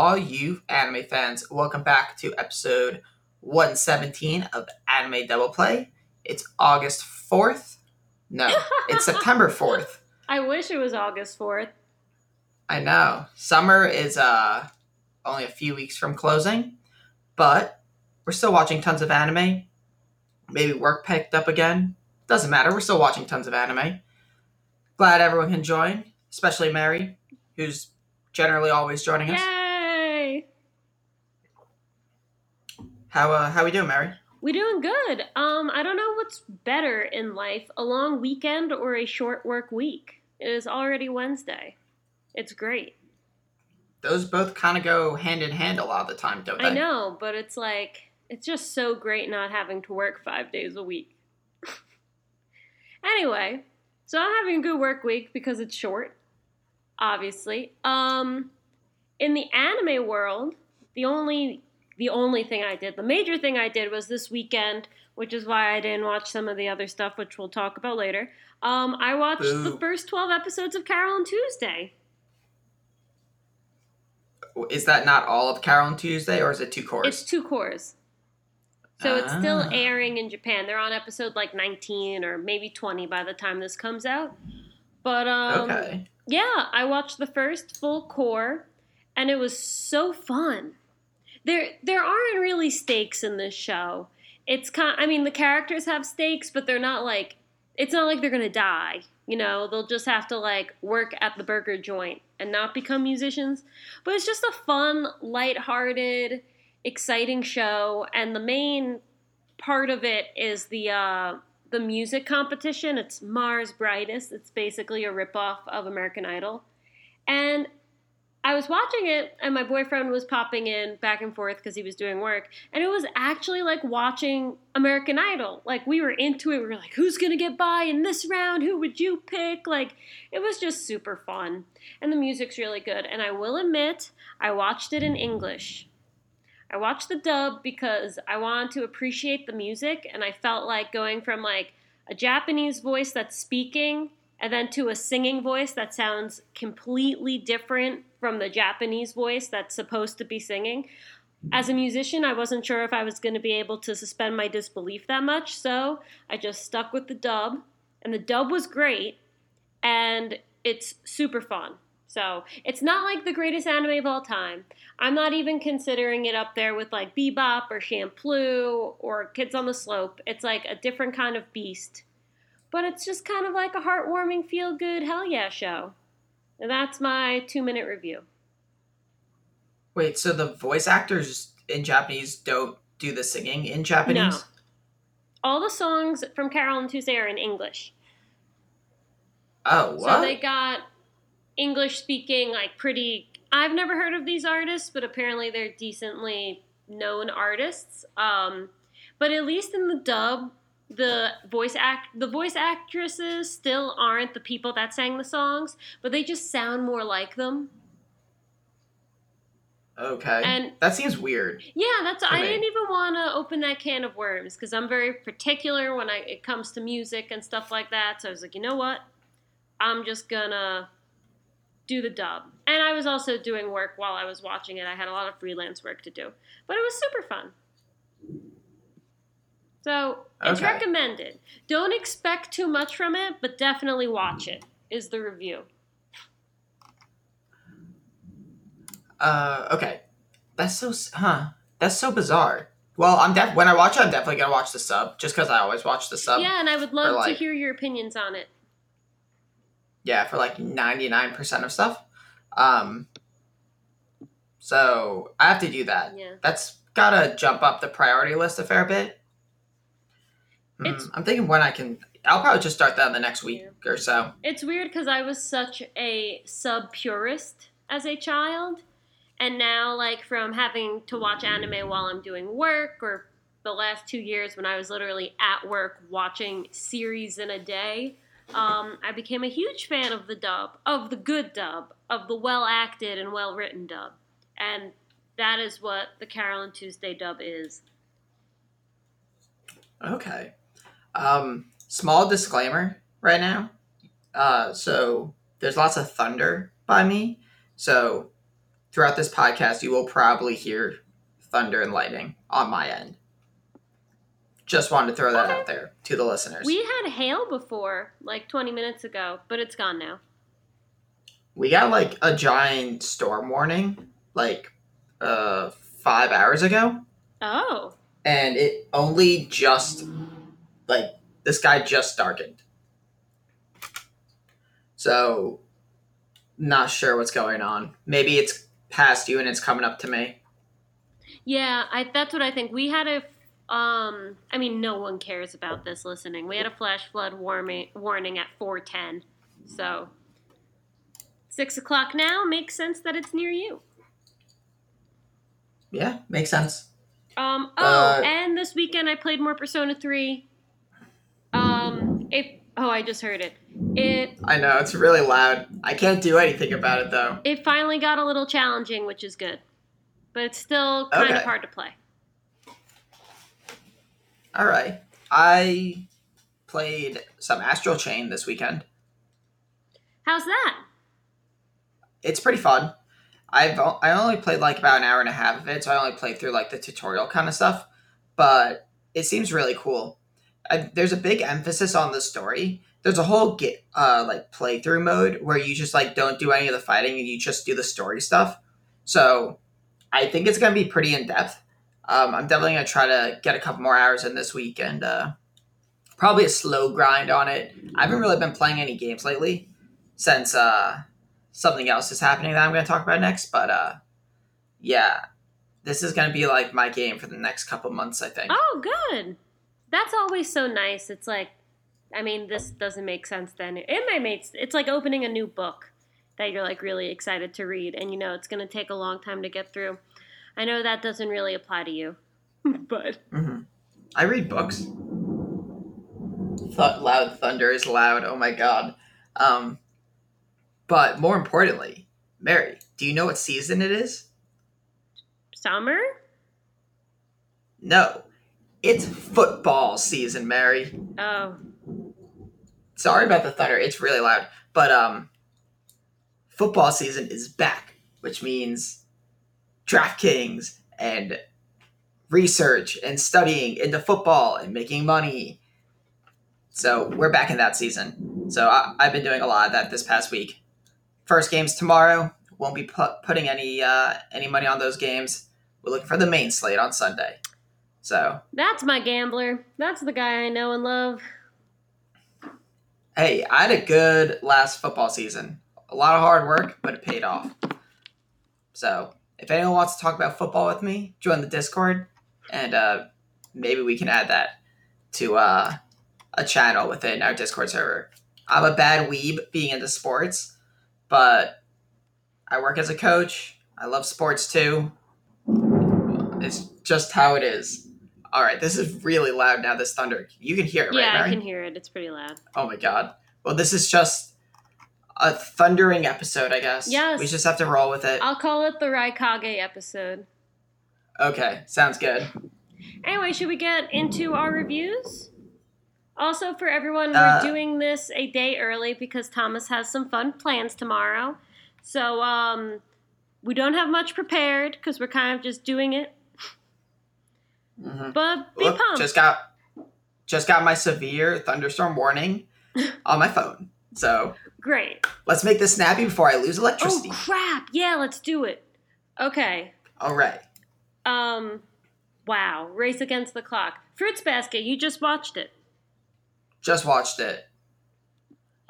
all you anime fans. Welcome back to episode 117 of Anime Double Play. It's August 4th. No, it's September 4th. I wish it was August 4th. I know. Summer is uh only a few weeks from closing, but we're still watching tons of anime. Maybe work picked up again. Doesn't matter. We're still watching tons of anime. Glad everyone can join, especially Mary, who's generally always joining us. Yay! How uh how we doing, Mary? We doing good. Um, I don't know what's better in life, a long weekend or a short work week. It is already Wednesday. It's great. Those both kind of go hand in hand a lot of the time, don't they? I know, but it's like it's just so great not having to work five days a week. anyway, so I'm having a good work week because it's short, obviously. Um, in the anime world, the only the only thing I did, the major thing I did was this weekend, which is why I didn't watch some of the other stuff, which we'll talk about later. Um, I watched the first twelve episodes of Carol and Tuesday. Is that not all of Carol and Tuesday, or is it two cours? It's two cours. So it's still Ah. airing in Japan. They're on episode like 19 or maybe 20 by the time this comes out. But um okay. yeah, I watched the first full cour and it was so fun. There there aren't really stakes in this show. It's kind I mean the characters have stakes, but they're not like it's not like they're going to die. You know, they'll just have to like work at the burger joint and not become musicians. But it's just a fun, lighthearted, exciting show and the main part of it is the uh the music competition. It's Mars Brightest. It's basically a ripoff of American Idol. And I was watching it, and my boyfriend was popping in back and forth because he was doing work. And it was actually like watching American Idol. Like, we were into it. We were like, who's to get by in this round? Who would you pick? Like, it was just super fun. And the music's really good. And I will admit, I watched it in English. I watched the dub because I wanted to appreciate the music, and I felt like going from like a Japanese voice that's speaking and then to a singing voice that sounds completely different from the Japanese voice that's supposed to be singing. As a musician, I wasn't sure if I was going to be able to suspend my disbelief that much, so I just stuck with the dub, and the dub was great, and it's super fun. So it's not like the greatest anime of all time. I'm not even considering it up there with like Bebop or Champloo or Kids on the Slope. It's like a different kind of beast. But it's just kind of like a heartwarming, feel good, hell yeah show. That's my two minute review. Wait, so the voice actors in Japanese don't do the singing in Japanese? No. All the songs from Carol and Tuesday are in English. Oh, what? So they got English speaking, like pretty. I've never heard of these artists, but apparently they're decently known artists. Um, but at least in the dub, the voice act the voice actresses still aren't the people that sang the songs, but they just sound more like them. okay. and- that seems weird. Yeah, that's. I me. didn't even want to open that can of worms because I'm very particular when I it comes to music and stuff like that. So I was like, you know what? I'm just gonna do the dub. And I was also doing work while I was watching it. I had a lot of freelance work to do, but it was super fun. So it's Okay. recommended. Don't expect too much from it, but definitely watch it. Is the review? Uh, okay. That's so huh. That's so bizarre. Well, I'm def- when I watch it, I'm definitely gonna watch the sub, just because I always watch the sub. yeah, and I would love to hear your opinions on it. Yeah, for like 99% of stuff. Um, so I have to do that. Yeah. That's gotta jump up the priority list a fair bit. It's- I'm thinking when I can. I'll probably just start that in the next week or so. It's weird because I was such a sub purist as a child, and now, like, from having to watch anime while I'm doing work, or the last two years when I was literally at work watching series in a day, um, I became a huge fan of the dub, of the good dub, of the well acted and well written dub. And that is what the Carol and Tuesday dub is. Okay. Um, small disclaimer right now. Uh, so there's lots of thunder by me. So throughout this podcast, you will probably hear thunder and lightning on my end. Just wanted to throw that Okay. out there to the listeners. We had hail before, like 20 minutes ago, but it's gone now. we got like a giant storm warning like uh five hours ago Oh. and it only just like this guy just darkened so not sure what's going on maybe it's past you and it's coming up to me Yeah, I, that's what I think. We had a, um, I mean, no one cares about this listening. We had a flash flood warming, warning at 410. So, 6 o'clock now makes sense that it's near you. yeah makes sense Um, oh, Uh, and this weekend I played more Persona 3. Um, if, oh, I just heard it. It, i know it's really loud i can't do anything about it though it finally got a little challenging, which is good. But it's still kind of hard to play. all right i played some astral chain this weekend How's that? it's pretty fun. I've I only played like about an hour and a half of it, so I only played through like the tutorial kind of stuff. But it seems really cool. I, there's a big emphasis on the story. There's a whole get uh like playthrough mode where you just like don't do any of the fighting and you just do the story stuff. So I think it's gonna be pretty in depth. Um, I'm definitely gonna try to get a couple more hours in this week and uh, probably a slow grind on it. I haven't really been playing any games lately since uh something else is happening that I'm going to talk about next. But uh, yeah, this is going to be like my game for the next couple months, I think. Oh, good. That's always so nice. It's like, I mean, this doesn't make sense then. It might make, it's like opening a new book that you're like really excited to read and you know it's going to take a long time to get through. I know that doesn't really apply to you, but hmm I read books. Th- loud thunder is loud. Oh my god. Um, but more importantly, Mary, do you know what season it is? summer? No, it's football season, Mary. Oh, sorry about the thunder. It's really loud. But um football season is back which means draftkings and research and studying into football and making money. So we're back in that season. So I, i've been doing a lot of that this past week. First games tomorrow. Won't be pu- putting any uh any money on those games. We're looking for the main slate on sunday so that's my gambler. That's the guy I know and love. Hey, I had a good last football season. A lot of hard work, but it paid off. So, if anyone wants to talk about football with me, join the Discord, and uh, maybe we can add that to uh, a channel within our Discord server. I'm a bad weeb being into sports, but I work as a coach. I love sports too. It's just how it is. All right, this is really loud now. This thunder, you can hear it, right? yeah, I can hear it. It's pretty loud. Oh my god. Well, this is just a thundering episode, I guess. Yes. We just have to roll with it. I'll call it the Raikage episode. Okay, sounds good. Anyway, should we get into our reviews? Also, for everyone, Uh, we're doing this a day early because Thomas has some fun plans tomorrow. So, um, we don't have much prepared because we're kind of just doing it. Mhm. But be pumped. just got just got my severe thunderstorm warning on my phone. So Great. let's make this snappy before I lose electricity. Oh crap! Yeah, let's do it. Okay. All right. Um. Wow. Race against the clock. Fruits Basket. You just watched it. Just watched it.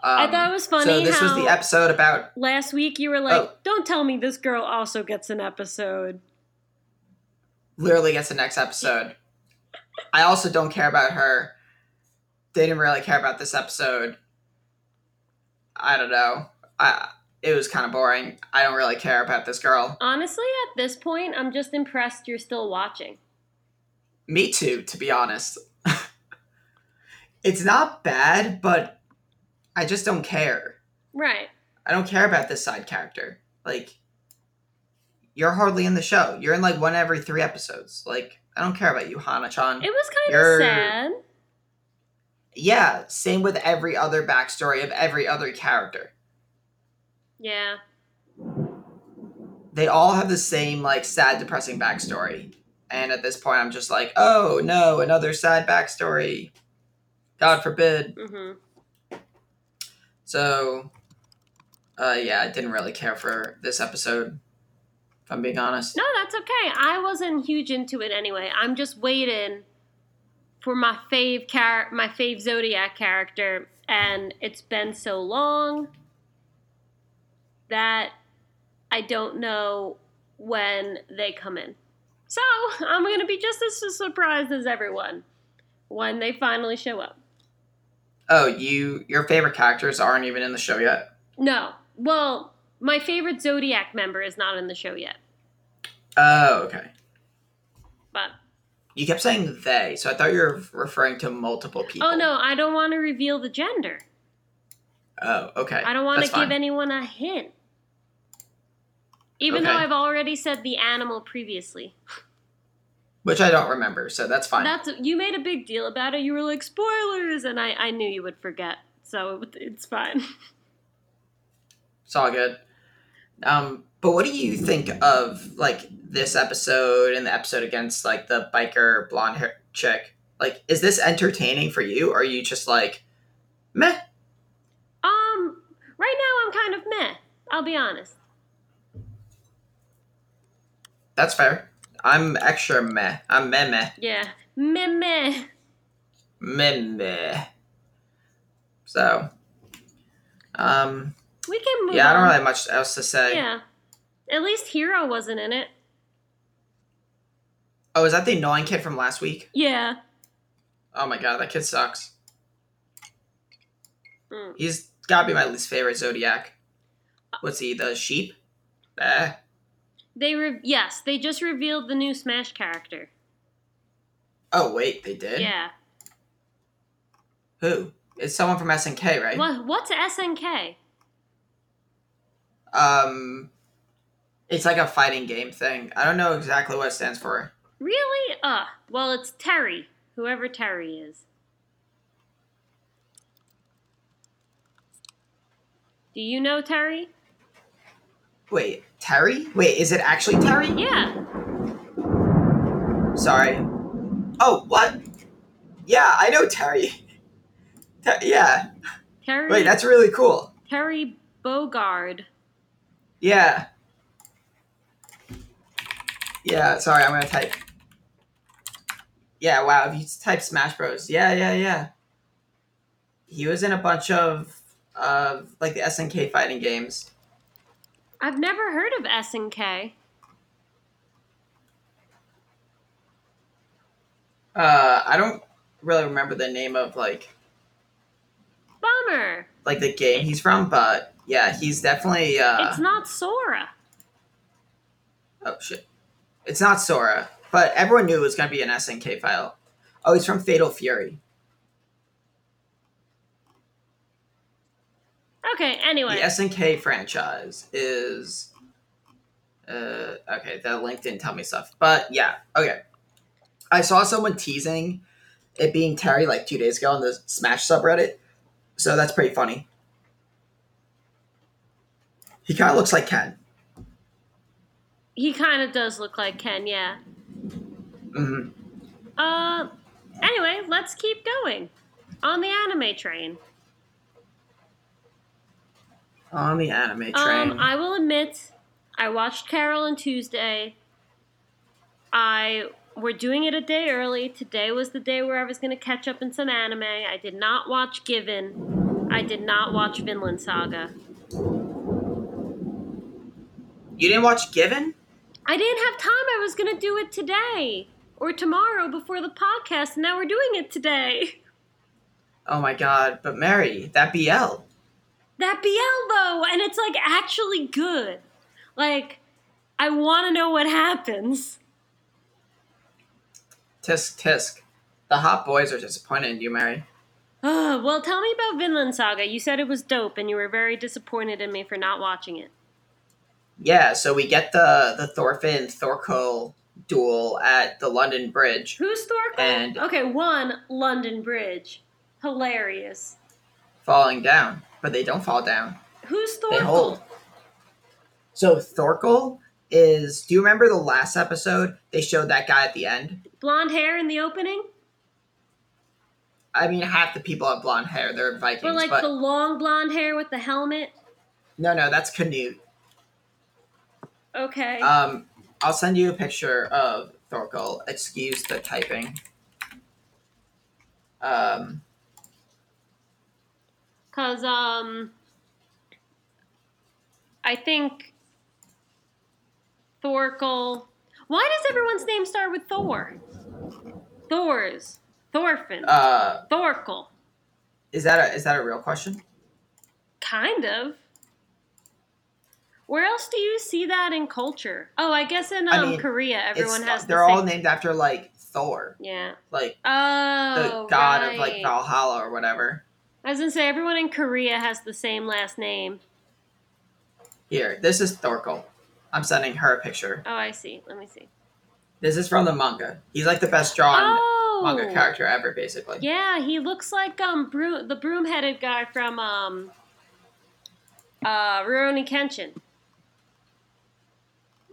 I Um, thought it was funny So this was the episode about Last week you were like, Oh. "Don't tell me this girl also gets an episode." Literally gets the next episode. I also don't care about her. They didn't really care about this episode. I don't know. I it was kind of boring. I don't really care about this girl. Honestly, at this point, I'm just impressed you're still watching. Me too, to be honest. it's not bad, but I just don't care. Right. I don't care about this side character. Like you're hardly in the show. You're in like one every 3 episodes. Like I don't care about you, Hana-chan. It was kind You're- of sad. Yeah, same with every other backstory of every other character. Yeah. they all have the same like sad, depressing backstory. And at this point, I'm just like, oh no, another sad backstory. God forbid. hmm So, uh, yeah, I didn't really care for this episode. If I'm being honest. No, that's okay. I wasn't huge into it anyway. I'm just waiting for my fave char- my fave Zodiac character, and it's been so long that I don't know when they come in. So I'm gonna be just as surprised as everyone when they finally show up. Oh, you your favorite characters aren't even in the show yet. No, well, my favorite Zodiac member is not in the show yet, Oh, okay. but You kept saying they, so I thought you were referring to multiple people. oh no, I don't want to reveal the gender. Oh, okay. I don't want to That's give anyone a hint. Even though I've already said the animal previously. Which I don't remember, so that's fine. That's you made a big deal about it. You were like spoilers, and I I knew you would forget, so it, it's fine. It's all good. Um, but what do you think of like this episode and the episode against like the biker blonde hair chick? Like, is this entertaining for you, or are you just like, meh? Um, right now I'm kind of meh. I'll be honest. That's fair. I'm extra meh. I'm meh meh Yeah, meh meh. meh meh. So, um, We can move. yeah, I don't really have much else to say. Yeah, at least Hiro wasn't in it. Oh, is that the annoying kid from last week? Yeah. Oh my god, that kid sucks. Mm. He's gotta be my least favorite Zodiac. What's he, the sheep? Eh. They re- yes, they just revealed the new Smash character. Oh wait, they did? Yeah. Who? It's someone from SNK, right? What what's SNK? Um it's like a fighting game thing. I don't know exactly what it stands for. Really? Uh, well, it's Terry, whoever Terry is. Do you know Terry? Wait, Terry? Wait, is it actually Terry? Yeah. Sorry. Oh, what? Yeah, I know Terry. Te- yeah. Terry Wait, that's really cool. Terry Bogard. Yeah. Yeah, sorry, I'm gonna type. Yeah, wow, if you type Smash Bros. Yeah, yeah, yeah. He was in a bunch of of like the SNK fighting games. I've never heard of SNK. Uh I don't really remember the name of like Bummer. like the game he's from, but yeah, he's definitely uh it's not Sora. oh shit. It's not Sora, but everyone knew it was gonna be an SNK file. Oh, he's from Fatal Fury. Okay, anyway. The SNK franchise is uh okay, that link didn't tell me stuff. But yeah, okay. I saw someone teasing it being Terry like two days ago on the Smash subreddit. So that's pretty funny. He kinda looks like Ken. He kind of does look like Ken, yeah. hmm Uh, anyway, let's keep going on the anime train. On the anime train. Um, I will admit, I watched Carol and Tuesday. I we're doing it a day early. Today was the day where I was going to catch up in some anime. I did not watch Given. I did not watch Vinland Saga. You didn't watch Given? I didn't have time. I was going to do it today or tomorrow before the podcast, and now we're doing it today. Oh my god, but Mary, that BL. That BL though, and it's like actually good. Like, I want to know what happens. Tisk tisk. The hot boys are disappointed in you, Mary. Uh, well, tell me about Vinland Saga. You said it was dope, and you were very disappointed in me for not watching it. Yeah, so we get the the Thorfinn Thorkel duel at the London Bridge. Who's Thorkel? And- okay, one London Bridge, hilarious. falling down, but they don't fall down. Who's Thorkel? They hold. So Thorkel is do you remember the last episode they showed that guy at the end? Blonde hair in the opening? I mean, half the people have blonde hair. They're Vikings, Or like but the long blonde hair with the helmet? no, no, that's Canute. Okay. Um, I'll send you a picture of Thorkel. Excuse the typing. Um, Cause um I think Thorkel Why does everyone's name start with Thor? Thors. Thorfinn. uh, Thorkel. is that a is that a real question? Kind of. Where else do you see that in culture? Oh, I guess in um, I mean, Korea, everyone has. they're the all named after like Thor, Yeah. like Oh. the god of like. Valhalla or whatever. I was gonna say everyone in Korea has the same last name. Here, this is Thorkel. I'm sending her a picture. Oh, I see. Let me see. This is from the manga. He's like the best drawn oh, manga character ever, basically. Yeah, he looks like um Bro- the broom-headed guy from um uh Rurouni Kenshin.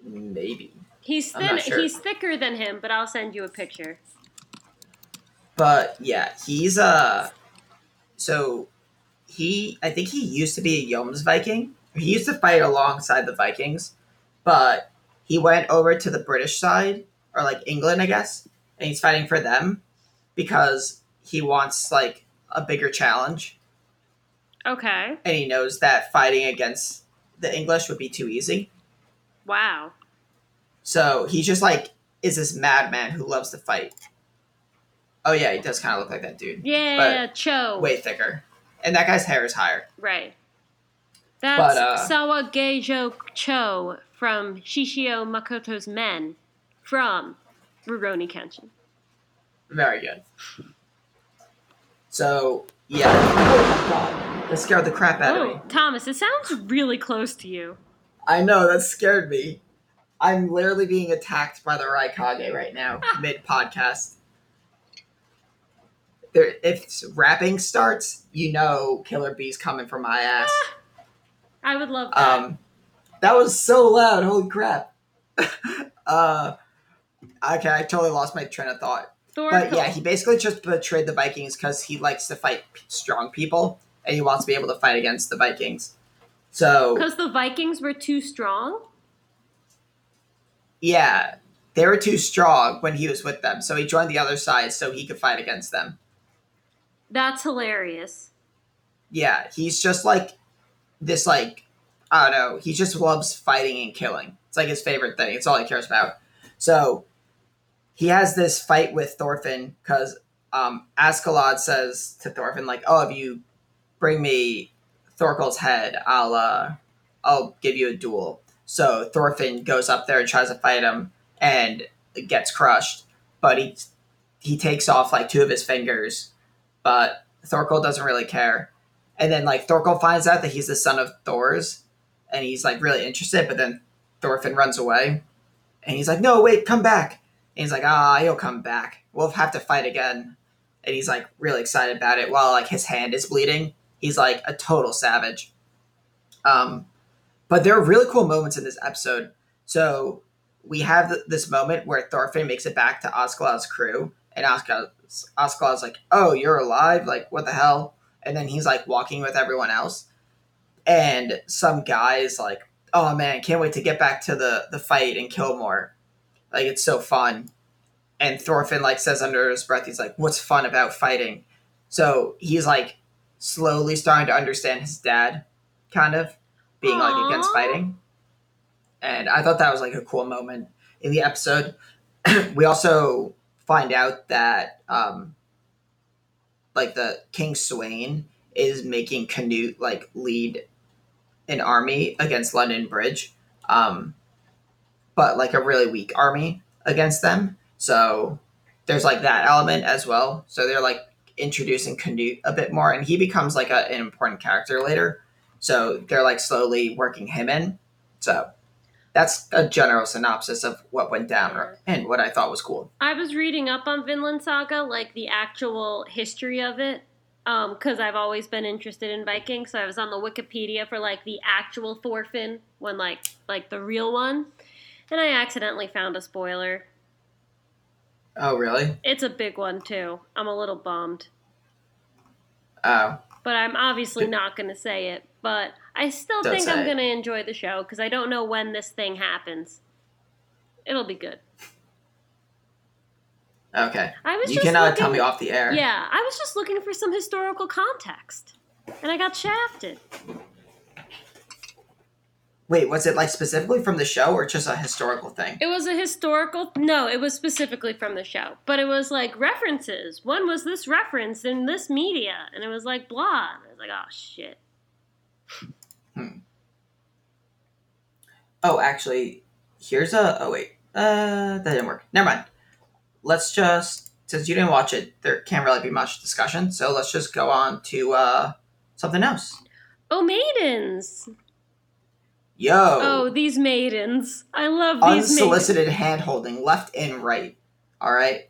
Maybe. He's thin. sure. He's thicker than him, but I'll send you a picture. But yeah, he's uh so he I think he used to be a Jomsviking. He used to fight alongside the Vikings, but he went over to the British side or like England, I guess, and he's fighting for them because he wants like a bigger challenge Okay. and he knows that fighting against the English would be too easy. Wow. So he's just like is this madman who loves to fight. Oh yeah, he does kind of look like that dude. Yeah, Cho. Way thicker. And that guy's hair is higher. Right. That's But, uh, Sawagejo Cho from Shishio Makoto's Men from Rurouni Kenshin. Very good. So yeah. Oh. That scared the crap out of me. Oh, Thomas, it sounds really close to you. I know, that scared me. I'm literally being attacked by the Raikage right now, mid podcast. If rapping starts, you know Killer Bee's coming for my ass. I would love that. Um, that was so loud. Holy crap. uh, okay, I totally lost my train of thought. Thor. But yeah, he basically just betrayed the Vikings because he likes to fight strong people and he wants to be able to fight against the Vikings. So because the Vikings were too strong. Yeah, they were too strong when he was with them. So he joined the other side so he could fight against them. That's hilarious. Yeah, he's just like this like I don't know, he just loves fighting and killing. It's like his favorite thing. It's all he cares about. So he has this fight with Thorfinn because um Askeladd says to Thorfinn like, "Oh, if you bring me Thorkel's head, I'll uh I'll give you a duel." So Thorfinn goes up there and tries to fight him and gets crushed, but he he takes off like two of his fingers, but Thorkel doesn't really care. And then like Thorkel finds out that he's the son of Thors, and he's like really interested, but then Thorfinn runs away. And he's like, No, wait, come back. And he's like, Ah, he'll come back. We'll have to fight again. And he's like really excited about it while like his hand is bleeding. He's like a total savage. Um but there are really cool moments in this episode. So we have th- this moment where Thorfinn makes it back to Askeladd's crew, and Askeladd's like, "Oh, you're alive? Like, what the hell?" And then he's like walking with everyone else, and some guy is like, "Oh man, can't wait to get back to the the fight and kill more. Like, it's so fun." And Thorfinn like says under his breath, he's like, "What's fun about fighting?" So he's like slowly starting to understand his dad, kind of being like against fighting. And I thought that was like a cool moment in the episode. we also find out that um like the King Sweyn is making Canute like lead an army against London Bridge. Um but like a really weak army against them. So there's like that element as well. So they're like introducing Canute a bit more and he becomes like a, an important character later. So they're like slowly working him in. So that's a general synopsis of what went down and what I thought was cool. I was reading up on Vinland Saga, like the actual history of it, um, because I've always been interested in Vikings. So I was on the Wikipedia for like the actual Thorfinn, when like like the real one, And I accidentally found a spoiler. Oh, really? It's a big one too. I'm a little bummed. Oh, But I'm obviously not going to say it. But I still Don't think I'm going to enjoy the show because I don't know when this thing happens. It'll be good. okay. I was You just can uh, looking, tell me off the air. Yeah, I was just looking for some historical context, and I got shafted. Wait, was it like specifically from the show or just a historical thing? It was a historical. No, it was specifically from the show, but it was like references. When was this reference in this media? And it was like blah. And I was like, oh shit. Oh, actually, here's a. Oh wait, uh, that didn't work. Never mind. Let's just since you didn't watch it, there can't really be much discussion. So let's just go on to uh something else. Oh, maidens. Yo, Oh, these maidens. I love these maidens. unsolicited hand holding, left and right. All right.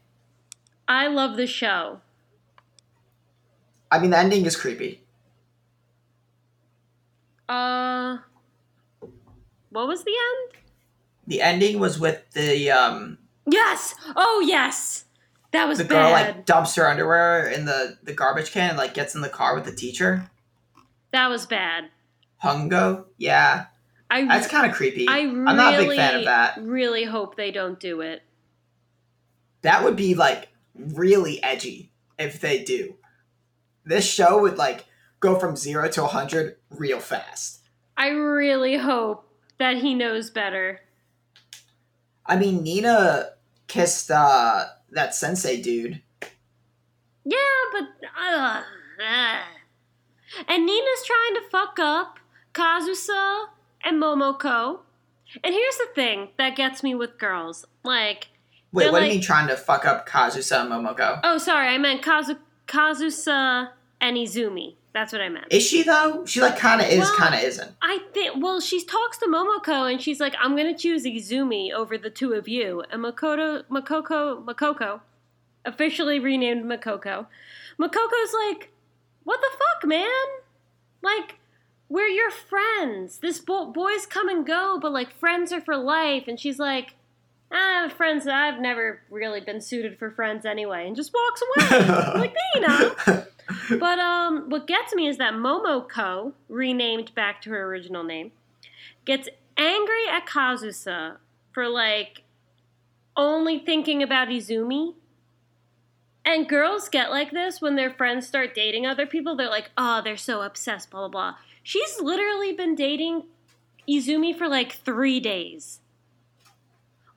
I love the show. I mean, the ending is creepy. Uh, what was the end? The ending was with the um Yes. Oh, yes. That was bad. the girl like dumps her underwear in the the garbage can and like gets in the car with the teacher. that was bad. Hongo, yeah, I that's kind of creepy. I really, I'm not a big fan of that. really hope they don't do it. That would be like really edgy if they do. This show would like go from zero to a hundred real fast. I really hope that he knows better. I mean, Nina kissed uh that sensei dude. Yeah, but uh, uh. and Nina's trying to fuck up Kazusa and Momoko. And here's the thing that gets me with girls, like, Wait, what do you mean trying to fuck up Kazusa and Momoko? oh, sorry, I meant Kazu Kazusa and Izumi. That's what I meant. Is she though? She like kind of is, Well- kind of isn't. I think. Well, she talks to Momoko and she's like, "I'm gonna choose Izumi over the two of you." And Makoto, Makoko, Makoko, officially renamed Makoko. Makoko's like, "What the fuck, man? Like, we're your friends. This bo- boys come and go, but like friends are for life." And she's like, "Ah, friends. I've never really been suited for friends anyway," and just walks away. Like, you know. But um, what gets me is that Momoko, renamed back to her original name, gets angry at Kazusa for like only thinking about Izumi. And girls get like this when their friends start dating other people. They're like, oh, they're so obsessed, blah, blah, blah. She's literally been dating Izumi for like three days.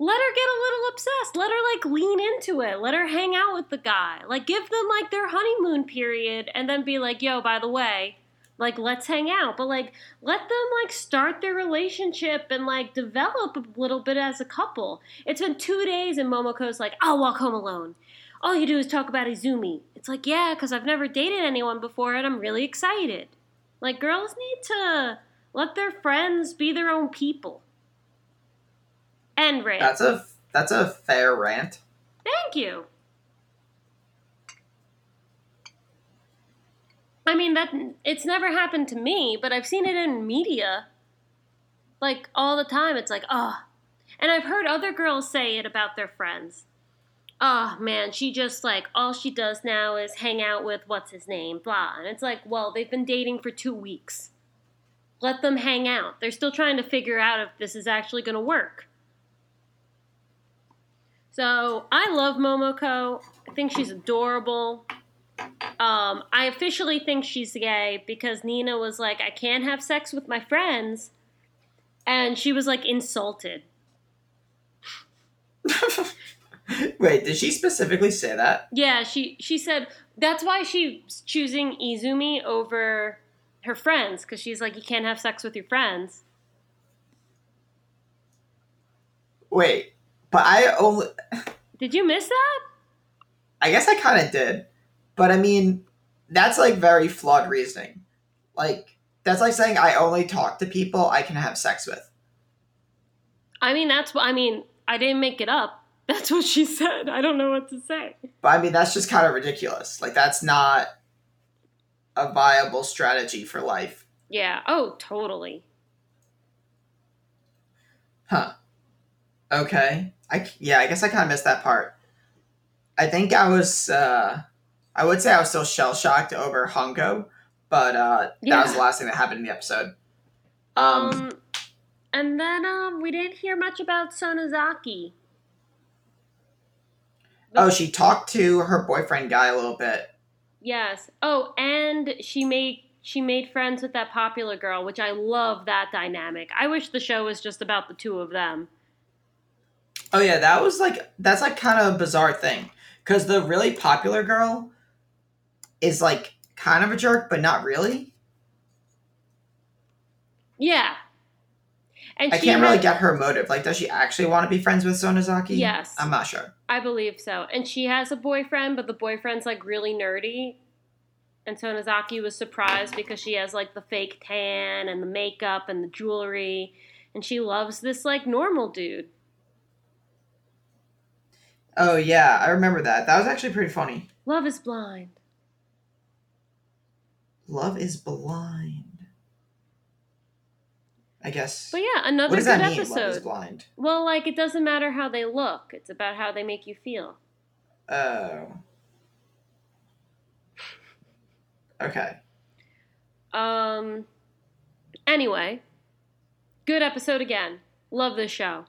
Let her get a little obsessed. Let her like lean into it. Let her hang out with the guy. Like give them like their honeymoon period and then be like, yo, by the way, like let's hang out. But like let them like start their relationship and like develop a little bit as a couple. It's been two days and Momoko's like, I'll walk home alone. All you do is talk about Izumi. It's like, yeah, because I've never dated anyone before and I'm really excited. Like girls need to let their friends be their own people. End rant. That's a that's a fair rant. Thank you. I mean that it's never happened to me, but I've seen it in media. Like all the time it's like, "Oh." And I've heard other girls say it about their friends. Oh man, she just like all she does now is hang out with what's his name, blah. And it's like, well, they've been dating for 2 weeks. Let them hang out. They're still trying to figure out if this is actually going to work. So I love Momoko. I think she's adorable. Um, I officially think she's gay because Nina was like, I can't have sex with my friends. And she was like insulted. Wait, did she specifically say that? Yeah, she she said that's why she's choosing Izumi over her friends because she's like, you can't have sex with your friends. Wait, but I only Did you miss that? I guess I kind of did. But I mean, that's like very flawed reasoning. Like that's like saying I only talk to people I can have sex with. I mean, that's what I mean. I didn't make it up. That's what she said. I don't know what to say. But I mean, that's just kind of ridiculous. Like that's not a viable strategy for life. Yeah. Oh, totally. Huh. Okay. I yeah, I guess I kind of missed that part. I think I was uh I would say I was still shell shocked over Hongo, but uh that was the last thing that happened in the episode. Um, Um, and then um, we didn't hear much about Sonozaki. oh, she talked to her boyfriend guy a little bit. Yes. Oh, and she made she made friends with that popular girl, which I love that dynamic. I wish the show was just about the two of them. Oh yeah, that was like that's like kind of a bizarre thing cuz the really popular girl is like kind of a jerk but not really. Yeah. And I can't really get her motive. Like does she actually want to be friends with Sonozaki? Yes. I'm not sure. I believe so. And she has a boyfriend, but the boyfriend's like really nerdy. And Sonozaki was surprised because she has like the fake tan and the makeup and the jewelry. And she loves this like normal dude. Oh yeah, I remember that. That was actually pretty funny. Love is blind. Love is blind. I guess. But yeah, another what does good that mean? episode. Love is blind. Well, like it doesn't matter how they look; it's about how they make you feel. Oh. Okay. Um. Anyway, good episode again. Love this show.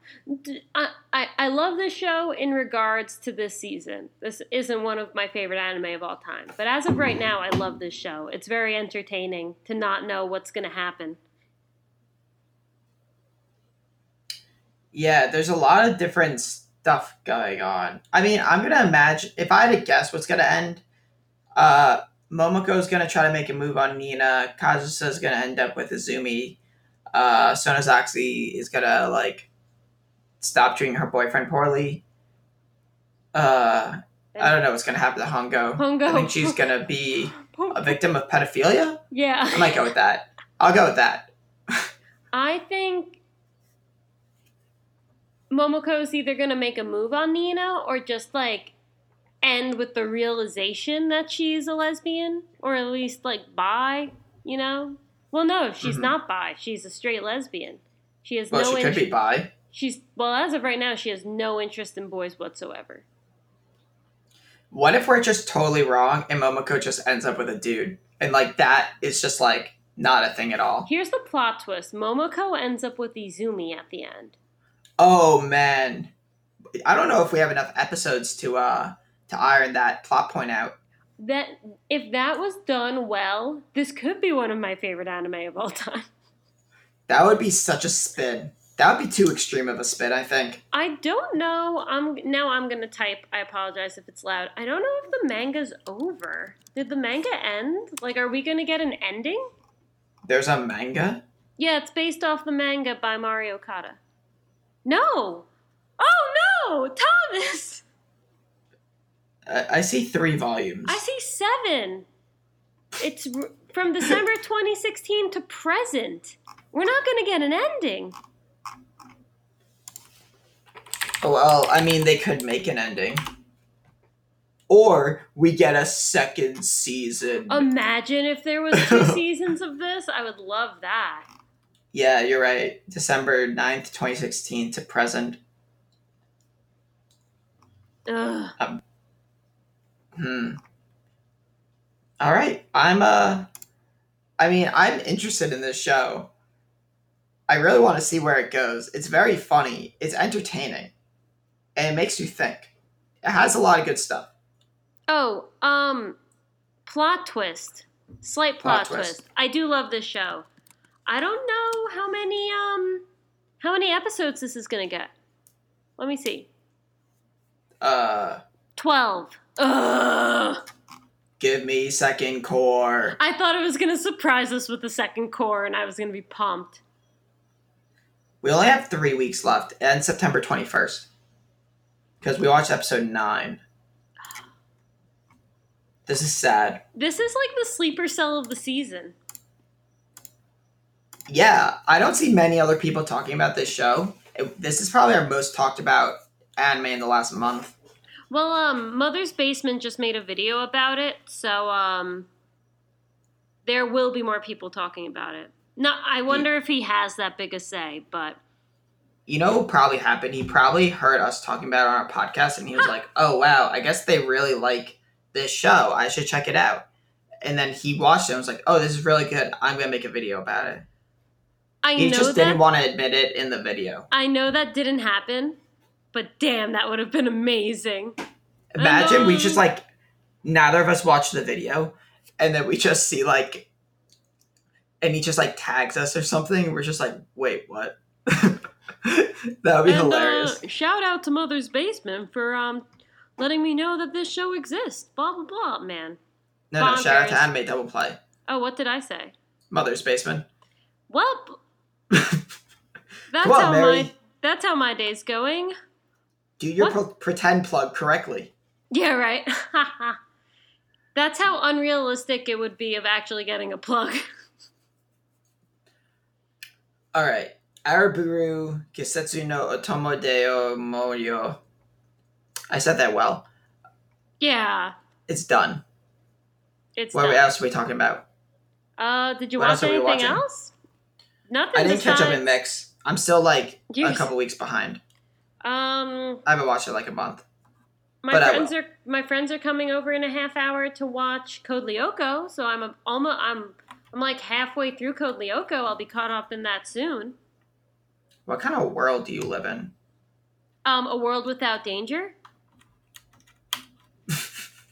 I I love this show in regards to this season. This isn't one of my favorite anime of all time, but as of right now, I love this show. It's very entertaining to not know what's going to happen. Yeah, there's a lot of different stuff going on. I mean, I'm gonna imagine if I had to guess what's gonna end, uh Momoko's gonna try to make a move on Nina, Kazusa's gonna end up with Izumi, uh Sonozaki is gonna like stop treating her boyfriend poorly. Uh I don't know what's gonna happen to Hongo. Hongo. I think she's gonna be a victim of pedophilia. Yeah, I might go with that. I'll go with that. I think Momoko's either going to make a move on Nina or just like end with the realization that she's a lesbian or at least like bi, you know? Well, no, she's Mhm. not bi. She's a straight lesbian. She has Well, no she could be interest. bi. She's well, as of right now, she has no interest in boys whatsoever. What if we're just totally wrong and Momoko just ends up with a dude? And like that is just like not a thing at all. Here's the plot twist: Momoko ends up with Izumi at the end. Oh man. I don't know if we have enough episodes to uh to iron that plot point out. That if that was done well, this could be one of my favorite anime of all time. That would be such a spin. That would be too extreme of a spin, I think. I don't know. I'm now. I'm gonna type. I apologize if it's loud. I don't know if the manga's over. Did the manga end? Like, are we gonna get an ending? There's a manga? Yeah, it's based off the manga by Mari Okada. No. Oh no, Thomas. I, I see three volumes. I see seven. It's r- from December 2016 to present. We're not gonna get an ending. Well, I mean, they could make an ending. Or we get a second season. Imagine if there was two seasons of this. I would love that. yeah, you're right. December 9th, 2016 to present. Ugh. Um, Hmm. All right. I'm uh I mean, I'm interested in this show. I really want to see where it goes. It's very funny. It's entertaining. And it makes you think. It has a lot of good stuff. Oh, um, plot twist. Slight plot, Plot twist. twist. I do love this show. I don't know how many um how many episodes this is gonna get. Let me see. Uh Twelve. Ugh. give me second cour. I thought it was gonna surprise us with the second cour, and I was gonna be pumped. We only have 3 weeks left and September 21st. Cuz we watched episode 9. This is sad. This is like the sleeper cell of the season. Yeah, I don't see many other people talking about this show. It- this is probably our most talked about anime in the last month. Well, um, Mother's Basement just made a video about it, so um, there will be more people talking about it. No, I wonder if he has that big a say, but you know what probably happened? He probably heard us talking about it on our podcast and he was like, oh, wow, I guess they really like this show. I should check it out. And then he watched it and was like, oh, this is really good. I'm going to make a video about it. I He know just that didn't want to admit it in the video. I know that didn't happen, but damn, that would have been amazing. Imagine we just like, neither of us watch the video and then we just see like, and he just like tags us or something. We're just like, wait, what? that would be and hilarious. Uh, shout out to Mother's Basement for um letting me know that this show exists. Blah blah blah, man. no, no, shout out to. Anime Double Play. Oh, what did I say? Mother's Basement. Well, that's on, how Mary. my that's how my day's going. Do your pro- pretend plug correctly. Yeah, right. that's how unrealistic it would be of actually getting a plug. All right. Araburu Kisetsu no Otomo deo Moyo. I said that well. yeah, It's done. it's. What done. else are we talking about? Uh, did you what watch else anything else? Nothing. I didn't catch up in mix. I'm still like a couple weeks behind. Um, I haven't watched it like a month. my But friends are my friends are coming over in a half hour to watch Code Lyoko, so I'm a, almost I'm I'm like halfway through Code Lyoko. I'll be caught up in that soon. What kind of world do you live in? Um, a world without danger.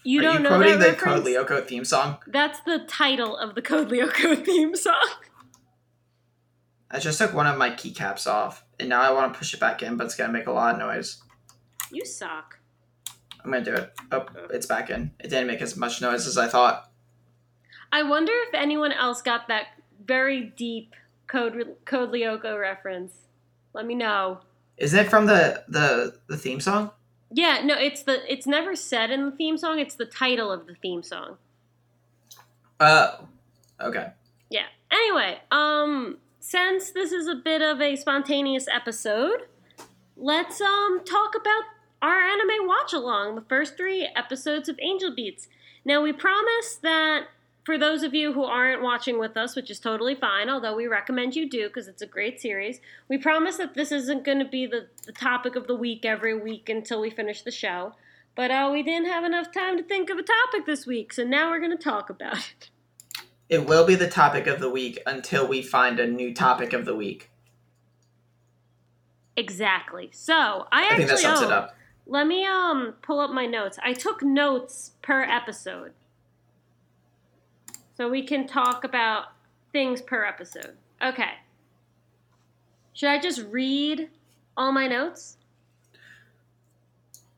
You don't you know quoting that the reference? Code Lyoko theme song? That's the title of the Code Lyoko theme song. I just took one of my keycaps off, and now I want to push it back in, but it's gonna make a lot of noise. You suck. I'm gonna do it. Oh, it's back in. It didn't make as much noise as I thought. I wonder if anyone else got that very deep Code Code Lyoko reference. Let me know. Is it from the the the theme song? Yeah, no, it's the it's never said in the theme song. It's the title of the theme song. Oh, okay. Yeah. Anyway, um, since this is a bit of a spontaneous episode, let's um talk about our anime watch along, the first three episodes of Angel Beats. Now we promise that for those of you who aren't watching with us, which is totally fine, although we recommend you do because it's a great series, we promise that this isn't going to be the, the topic of the week every week until we finish the show. But uh, we didn't have enough time to think of a topic this week, so now we're going to talk about it. It will be the topic of the week until we find a new topic of the week. Exactly. So I I actually think that sums oh, it up. Let me um pull up my notes. I took notes per episode. So we can talk about things per episode. Okay. Should I just read all my notes?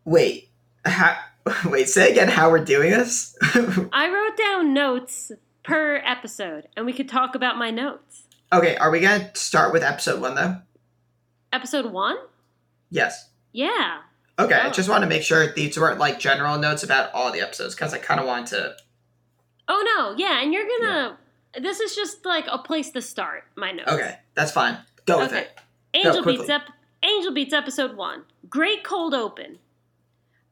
Wait, how, wait. Say again how we're doing this. I wrote down notes per episode and we could talk about my notes. okay, are we gonna start with episode one though? Episode 1? Yes. Yeah. Okay, I Oh. just want to make sure these weren't like general notes about all the episodes because I kind of wanted to. Oh no. Yeah, and you're going to This is just like a place to start my notes. Okay, that's fine. Go with Okay. it. Angel. Beats ep- Angel Beats episode one. Great cold open.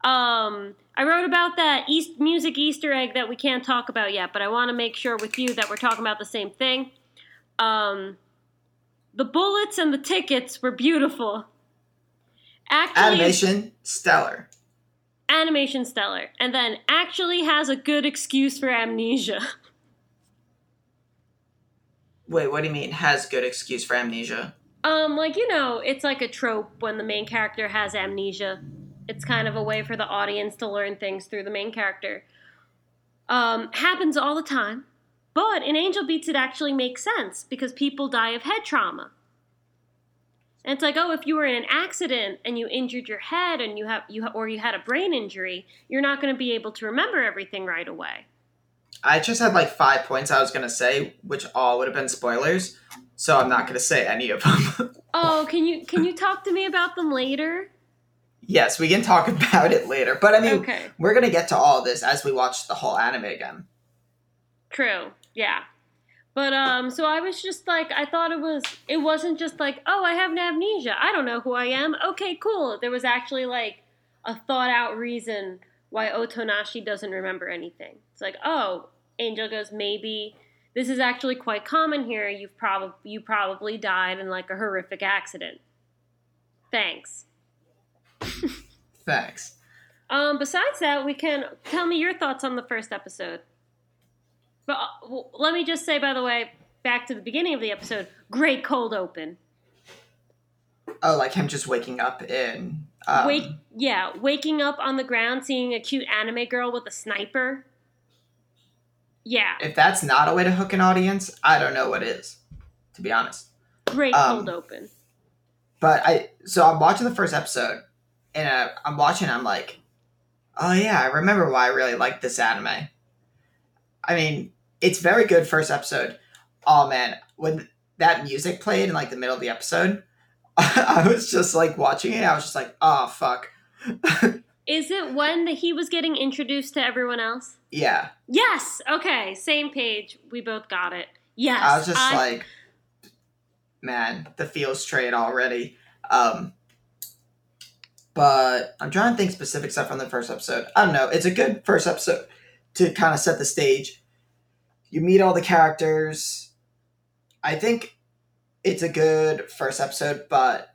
Um, I wrote about that East music Easter egg that we can't talk about yet, but I want to make sure with you that we're talking about the same thing. Um, the bullets and the tickets were beautiful. Actually, Animation stellar. animation stellar, and then actually has a good excuse for amnesia. Wait, what do you mean has good excuse for amnesia? Um, like you know, it's like a trope when the main character has amnesia. It's kind of a way for the audience to learn things through the main character. Um, happens all the time, but in Angel Beats, it actually makes sense because people die of head trauma. And it's like, oh, if you were in an accident and you injured your head and you have you ha- or you had a brain injury, you're not going to be able to remember everything right away. I just had like five points I was gonna say, which all would have been spoilers, so I'm not gonna say any of them. Oh, can you can you talk to me about them later? Yes, we can talk about it later, but I mean, Okay. we're gonna get to all this as we watch the whole anime again. True. Yeah. But um so I was just like I thought it was it wasn't just like, "Oh, I have an amnesia. I don't know who I am." Okay, cool. There was actually like a thought out reason why Otonashi doesn't remember anything. It's like, "Oh, Angel goes, maybe this is actually quite common here. You've probably you probably died in like a horrific accident." Thanks. Thanks. Um, besides that, we can tell me your thoughts on the first episode. But uh, w- let me just say, by the way, back to the beginning of the episode, great cold open. Oh, like him just waking up in. Um, Wake, yeah, waking up on the ground, seeing a cute anime girl with a sniper. Yeah, If that's not a way to hook an audience, I don't know what is, to be honest. great Um, cold open. But I, so I'm watching the first episode, and uh, I'm watching. I'm like, oh yeah, I remember why I really liked this anime. I mean, it's very good first episode. Oh man, when that music played in like the middle of the episode, I was just like watching it. I was just like, oh fuck, Is it when that he was getting introduced to everyone else? yeah. Yes. Okay. Same page. We both got it. Yes. I was just like, man, the feels trade already. Um, but I'm trying to think specific stuff from the first episode. I don't know. It's a good first episode to kind of set the stage. You meet all the characters. I think it's a good first episode, but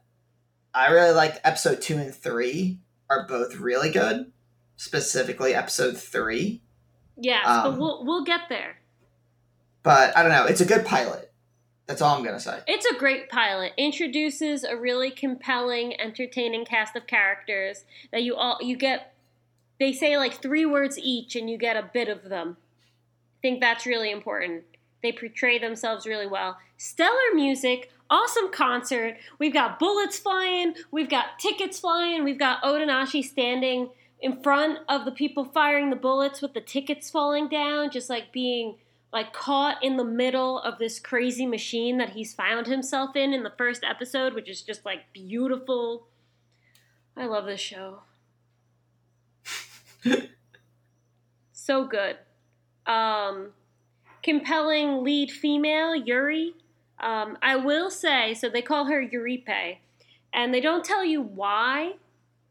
I really liked episode two and three are both really good. Specifically, episode three. yes, um, but we'll we'll get there. But I don't know. It's a good pilot. That's all I'm gonna say. It's a great pilot. Introduces a really compelling, entertaining cast of characters that you all you get. They say like three words each, and you get a bit of them. I think that's really important. They portray themselves really well. Stellar music, awesome concert. We've got bullets flying. We've got tickets flying. We've got Otonashi standing in front of the people firing the bullets with the tickets falling down, just like being like caught in the middle of this crazy machine that he's found himself in in the first episode, which is just like beautiful. I love this show. so good. Um, compelling lead female, Yuri. Um, I will say, so they call her Yuripe, and they don't tell you why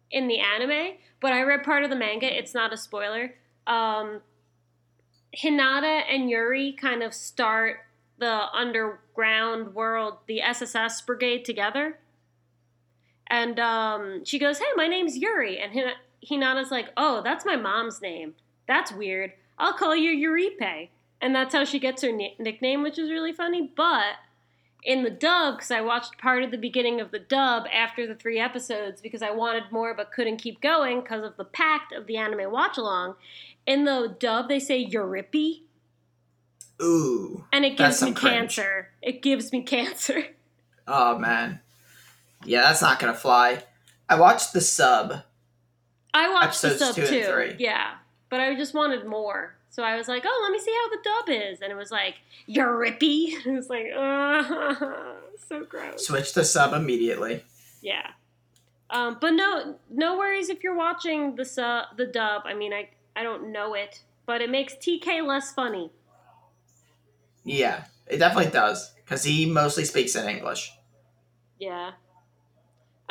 in the anime, but I read part of the manga. It's not a spoiler. Um, Hinata and Yuri kind of start the underground world, the SSS brigade together. And um, she goes, Hey, my name's Yuri. And Hin- Hinata's like, Oh, that's my mom's name. That's weird. I'll call you Yuripe. And that's how she gets her ni- nickname, which is really funny. But in the dub, because I watched part of the beginning of the dub after the three episodes because I wanted more but couldn't keep going because of the pact of the anime watch along. In the dub, they say Euripi, Ooh. and it gives me some cringe. cancer. It gives me cancer. Oh man. Yeah, that's not gonna fly. I watched the sub. I watched the sub two and too. three. Yeah, but I just wanted more. So I was like, oh, let me see how the dub is. And it was like, Euripi. It was like, uh, so gross. Switch the sub immediately. Yeah. Um, but no, no worries if you're watching the su- the dub. I mean, I I don't know it, but it makes TK less funny. Yeah, it definitely does. Because he mostly speaks in English. Yeah.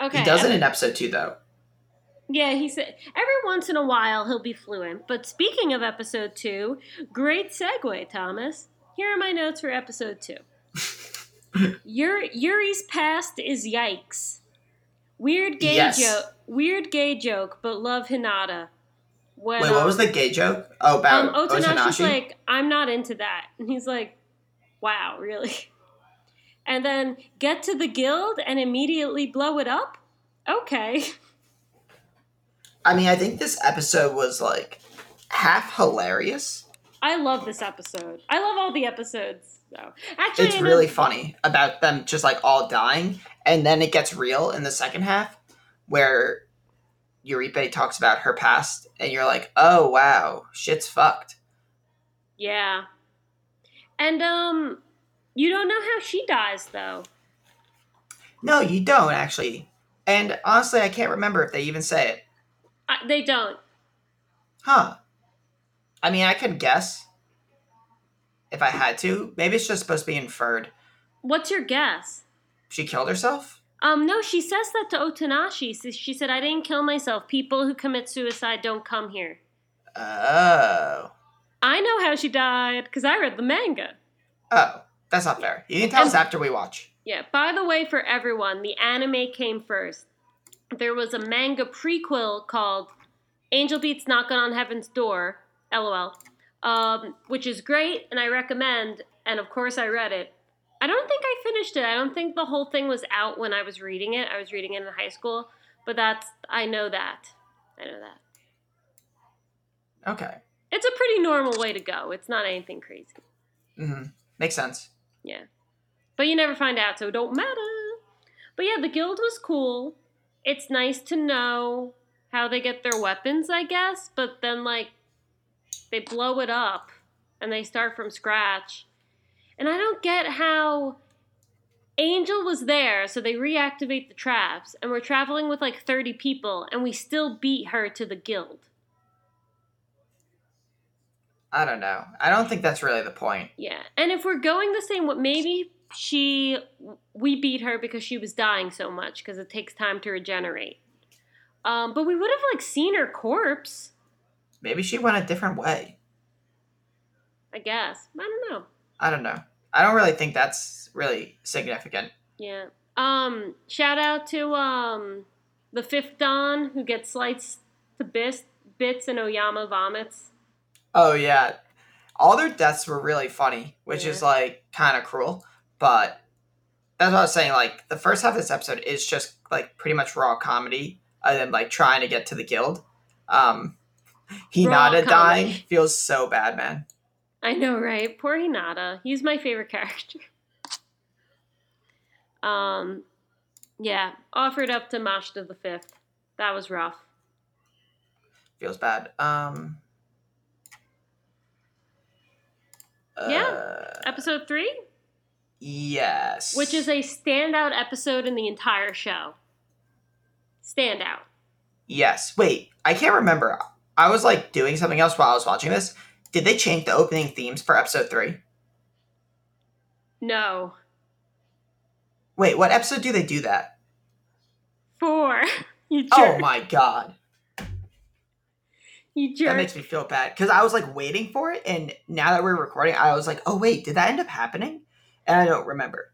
Okay. He does it in episode two though. Yeah, he said every once in a while he'll be fluent. But speaking of episode two, great segue, Thomas. Here are my notes for episode two. Yuri, Yuri's past is yikes. Weird gay Yes. joke. Weird gay joke, but love Hinata. When, Wait, what um, was the gay joke? Oh, Um, about Otonashi's Otonashi? like, I'm not into that. And he's like, wow, really? And then get to the guild and immediately blow it up? Okay. I mean, I think this episode was like half hilarious. I love this episode. I love all the episodes. So actually, It's really funny about them just like all dying, and then it gets real in the second half, where Yuripe talks about her past, and you're like, oh wow, shit's fucked. yeah. And um, you don't know how she dies though. No, you don't actually. And honestly, I can't remember if they even say it. I, they don't. Huh. I mean, I could guess if I had to. Maybe it's just supposed to be inferred. What's your guess? She killed herself? Um, no, she says that to Otonashi. She- She said, "I didn't kill myself. People who commit suicide don't come here." Oh. I know how she died because I read the manga. Oh, that's not fair. You can tell us after we watch. Yeah, by the way, for everyone, the anime came first. There was a manga prequel called Angel Beats Knocking on Heaven's Door, lol, um, which is great and I recommend. And of course, I read it. I don't think I finished it. I don't think the whole thing was out when I was reading it. I was reading it in high school, but that's I know that. I know that. Okay. It's a pretty normal way to go. It's not anything crazy. Mm-hmm. Makes sense. Yeah. But you never find out, so it don't matter. But yeah, the guild was cool. It's nice to know how they get their weapons, I guess, but then like they blow it up and they start from scratch. And I don't get how Angel was there, so they reactivate the traps, and we're traveling with like 30 people, and we still beat her to the guild. I don't know. I don't think that's really the point. Yeah. And if we're going the same way, maybe she, we beat her because she was dying so much because it takes time to regenerate. Um, but we would have like seen her corpse, Maybe she went a different way. I guess. I don't know. I don't know. I don't really think that's really significant. Yeah. Um, shout out to um the fifth Don who gets sliced to bits, bits and Oyama vomits. Oh yeah, all their deaths were really funny, which is like kind of cruel. But that's what I was saying. Like the first half of this episode is just like pretty much raw comedy, and then like trying to get to the guild. Um, Hinata dying feels so bad, man. I know, right? Poor Hinata. He's my favorite character. Um, yeah, offered up to Matsushita the fifth. That was rough. Feels bad. Um. Yeah. uh, Episode three, yes. which is a standout episode in the entire show. Standout. Yes. Wait, I can't remember. I was like doing something else while I was watching this. Did they change the opening themes for episode three? No. Wait, what episode do they do that? Four. You. Oh my god. You That makes me feel bad. Because I was like waiting for it, and now that we're recording, I was like, oh wait, did that end up happening? And I don't remember.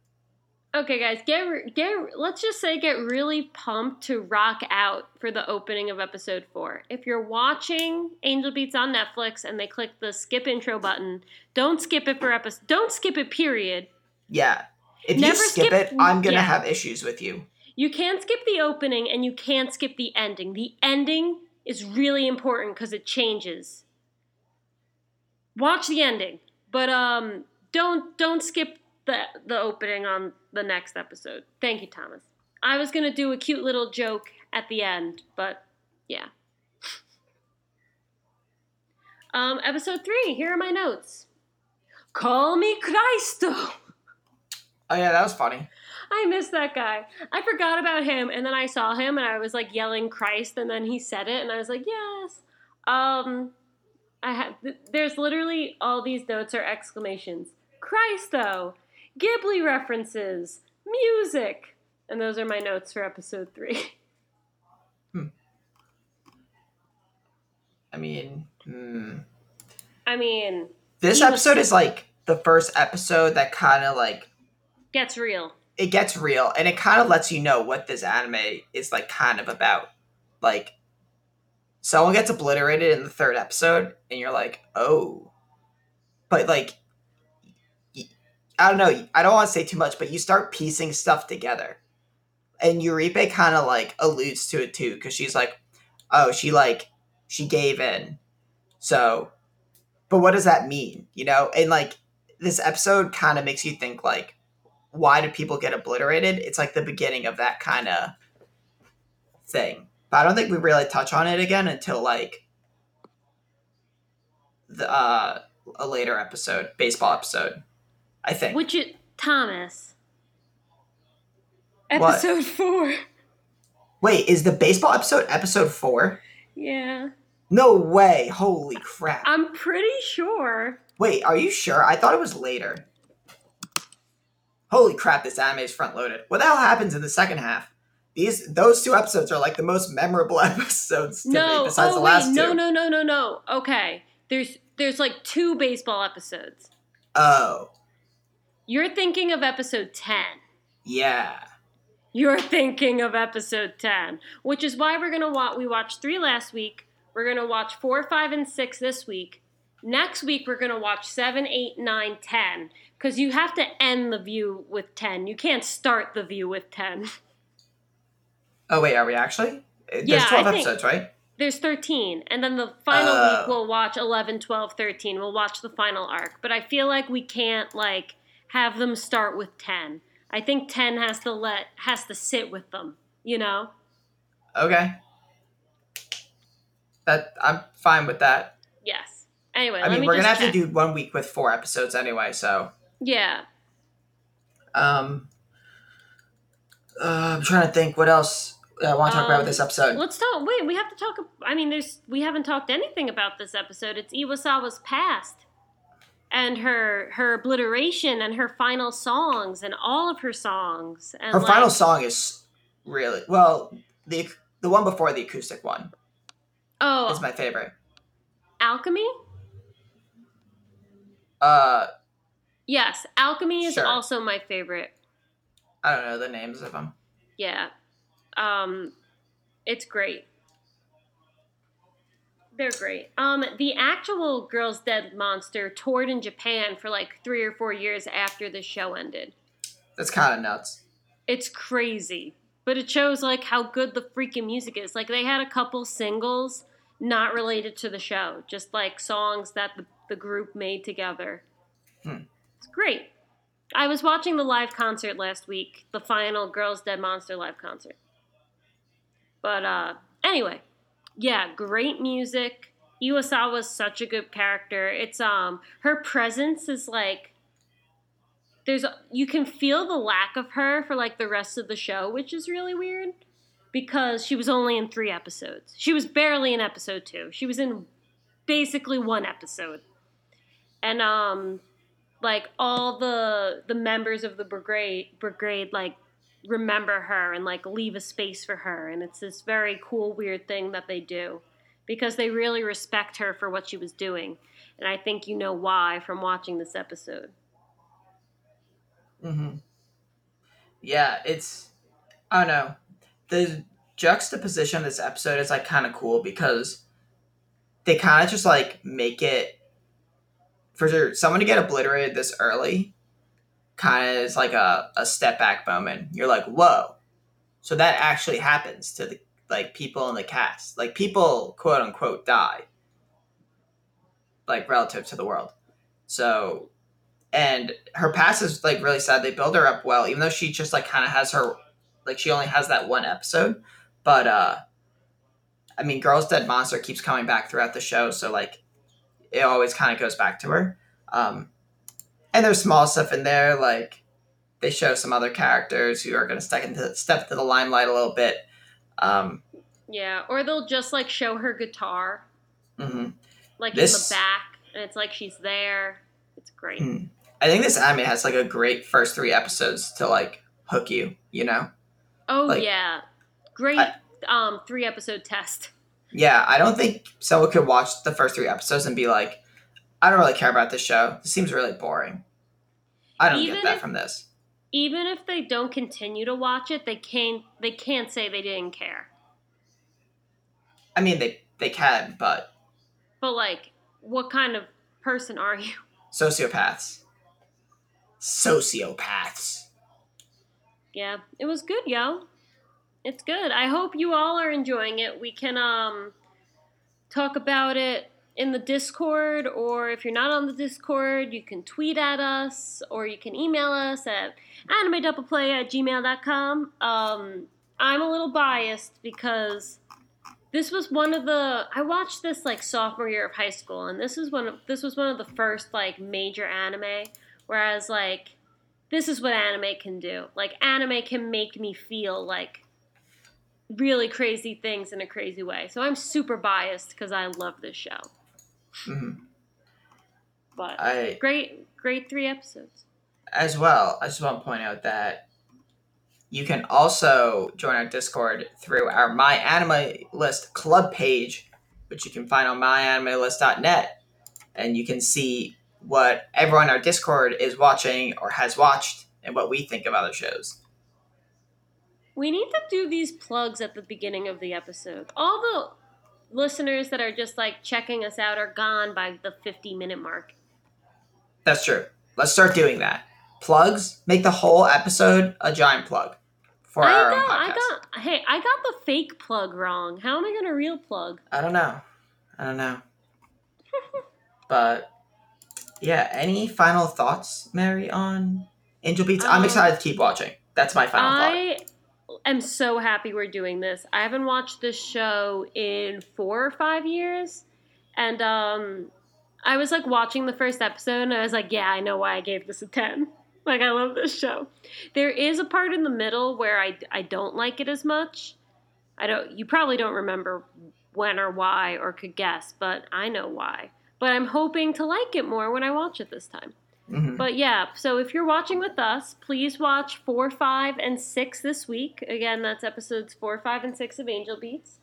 Okay, guys, get re- get. Let's just say get really pumped to rock out for the opening of episode four. If you're watching Angel Beats on Netflix and they click the skip intro button, don't skip it for episode. Don't skip it. Period. Yeah. If Never you skip, skip- it, I'm gonna yeah. have issues with you. You can't skip the opening and you can't skip the ending. The ending is really important because it changes. Watch the ending, but um, don't don't skip the the opening on the next episode. Thank you, Thomas. I was gonna do a cute little joke at the end, but yeah. Um, episode three. Here are my notes. Call me Christo. Oh yeah, that was funny. I missed that guy. I forgot about him, and then I saw him, and I was like yelling Christ, and then he said it, and I was like, yes. Um, I have. Th- there's literally all these notes are exclamations. Christo, Ghibli references, music, and those are my notes for episode three. Hmm. I mean, hmm. I mean, this He was- episode is like the first episode that kind of like gets real. It gets real and it kind of lets you know what this anime is like kind of about. Like someone gets obliterated in the third episode and you're like, "Oh." But like I don't know, I don't want to say too much, but you start piecing stuff together. And Yuripe kind of like alludes to it too cuz she's like, "Oh, she like she gave in." So, but what does that mean? You know? And like this episode kind of makes you think like why do people get obliterated? It's like the beginning of that kind of thing. But I don't think we really touch on it again until like the uh, a later episode, baseball episode. I think. Which is Thomas. What? Episode four. Wait, is the baseball episode episode four? Yeah, No way! Holy crap! I'm pretty sure. Wait, are you sure? I thought it was later. Holy crap! This anime is front loaded. What the hell happens in the second half? These those two episodes are like the most memorable episodes to me, No, besides oh the last wait, no, two. no, no, no, no. Okay, there's there's like two baseball episodes. Oh, You're thinking of episode ten. yeah. you're thinking of episode 10, which is why we're going to watch. We watched three last week. We're going to watch four, five, and six this week. Next week, we're going to watch seven, eight, nine, ten. Because you have to end the view with 10. You can't start the view with 10. Oh, wait, are we actually? There's Yeah, 12 I think- episodes, right? There's 13. And then the final Oh. week, we'll watch 11, 12, 13. We'll watch the final arc. But I feel like we can't, like, have them start with 10. I think 10 has to let, has to sit with them, you know? Okay. That I'm fine with that. Yes. Anyway, I mean, me we're gonna have check. to do one week with four episodes anyway, so Yeah. um, uh, I'm trying to think what else I want to talk about Um, with this episode. Let's talk. Wait, we have to talk. I mean, there's we haven't talked anything about this episode. It's Iwasawa's past and her her obliteration and her final songs and all of her songs. And Her like, final song is really well. The the one before the acoustic one Oh, is my favorite. alchemy. Uh, Yes, alchemy is Sure. also my favorite. I don't know the names of them. Yeah, um, it's great. They're great. Um, the actual Girls Dead Monster toured in Japan for like three or four years after the show ended. That's kind of nuts. It's crazy, but it shows like how good the freaking music is. Like they had a couple singles not related to the show, just like songs that the, the group made together. Hmm. It's great. I was watching the live concert last week, the final Girls Dead Monster live concert. But uh anyway, yeah, great music. Iwasawa's such a good character. It's um her presence is like there's you can feel the lack of her for like the rest of the show, which is really weird because she was only in 3 episodes. She was barely in episode 2. She was in basically one episode. And um like all the the members of the brigade brigade like remember her and like leave a space for her. And it's this very cool weird thing that they do because they really respect her for what she was doing. And i think you know why from watching this episode. Mm hmm Yeah, it's I don't know. The juxtaposition of this episode is like kind of cool because they kind of just like make it for someone to get obliterated this early kind of is like a, a step back moment. You're like, whoa. So that actually happens to the like people in the cast. Like people quote unquote die. Like relative to the world. So and her past is like really sad. They build her up well, even though she just like kind of has her like she only has that one episode. But uh I mean, Girls Dead Monster keeps coming back throughout the show, so like it always kind of goes back to her. Um, and there's small stuff in there, like they show some other characters who are going to step into step into the limelight a little bit. Um, yeah or they'll just like show her guitar mhm. like This- in the back and it's like she's there it's great Hmm. I think this anime has like a great first three episodes to like hook you, you know? oh like- yeah great I- um three episode test Yeah, I don't think someone could watch the first three episodes and be like, I don't really care about this show. This seems really boring. I don't Even get that if- from this. even if they don't continue to watch it they can't they can't say they didn't care I mean, they they can, but but like what kind of person are you sociopaths, sociopaths. yeah it was good yo it's good. I hope you all are enjoying it. We can um talk about it in the discord or if you're not on the discord you can tweet at us or you can email us at anime animedoubleplay at gmail.com um i'm a little biased because this was one of the i watched this like sophomore year of high school and this is one of this was one of the first like major anime whereas like this is what anime can do. Like anime can make me feel like really crazy things in a crazy way so i'm super biased because i love this show hmm but I great great three episodes as well. I just want to point out that you can also join our Discord through our My Anime List club page, which you can find on myanimelist.net, and you can see what everyone in our Discord is watching or has watched and what we think of other shows. We need to do these plugs at the beginning of the episode. All the listeners that are just like checking us out are gone by the 50 minute mark. That's true. Let's start doing that. Plugs make the whole episode a giant plug for I our got, I got, hey, I got the fake plug wrong. How am I going to real plug? I don't know. I don't know. but yeah, any final thoughts, Mary, on Angel Beats? I'm Um, excited to keep watching. That's my final thought. Am so happy we're doing this. I haven't watched this show in four or five years, and um, I was like watching the first episode, and I was like, yeah, I know why I gave this a ten. Like I love this show. There is a part in the middle where I I don't like it as much. I don't. You probably don't remember when or why or could guess, but I know why. But I'm hoping to like it more when I watch it this time. Mhm. But yeah, so if you're watching with us, please watch four, five, and six this week. Again, that's episodes four, five, and six of Angel Beats.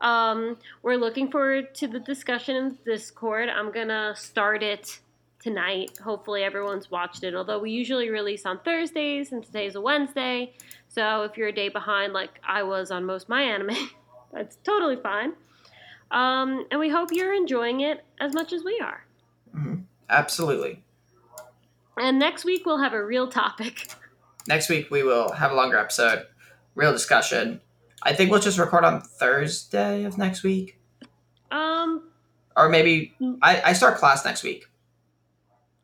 Um, we're looking forward to the discussion in Discord. I'm gonna start it tonight. Hopefully, everyone's watched it. Although we usually release on Thursdays, and today's a Wednesday, so if you're a day behind, like I was on most of my anime, that's totally fine. Um, and we hope you're enjoying it as much as we are. Mhm. Absolutely. And next week we'll have a real topic. Next week we will have a longer episode, real discussion. I think we'll just record on Thursday of next week, Um. or maybe Mm. I, I start class next week.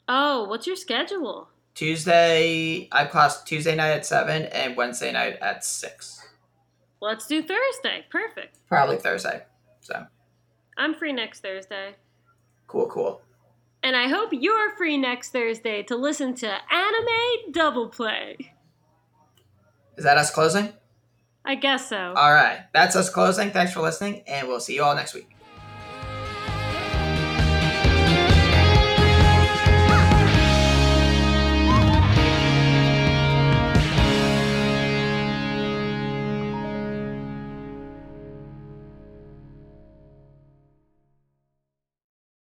Oh, what's your schedule? Tuesday, I have class Tuesday night at seven and Wednesday night at six. Let's do Thursday. Perfect. Probably Thursday. So I'm free next Thursday. cool, cool. And I hope you're free next Thursday to listen to Anime Double Play. Is that us closing? I guess so. All right, that's us closing. Thanks for listening, and we'll see you all next week.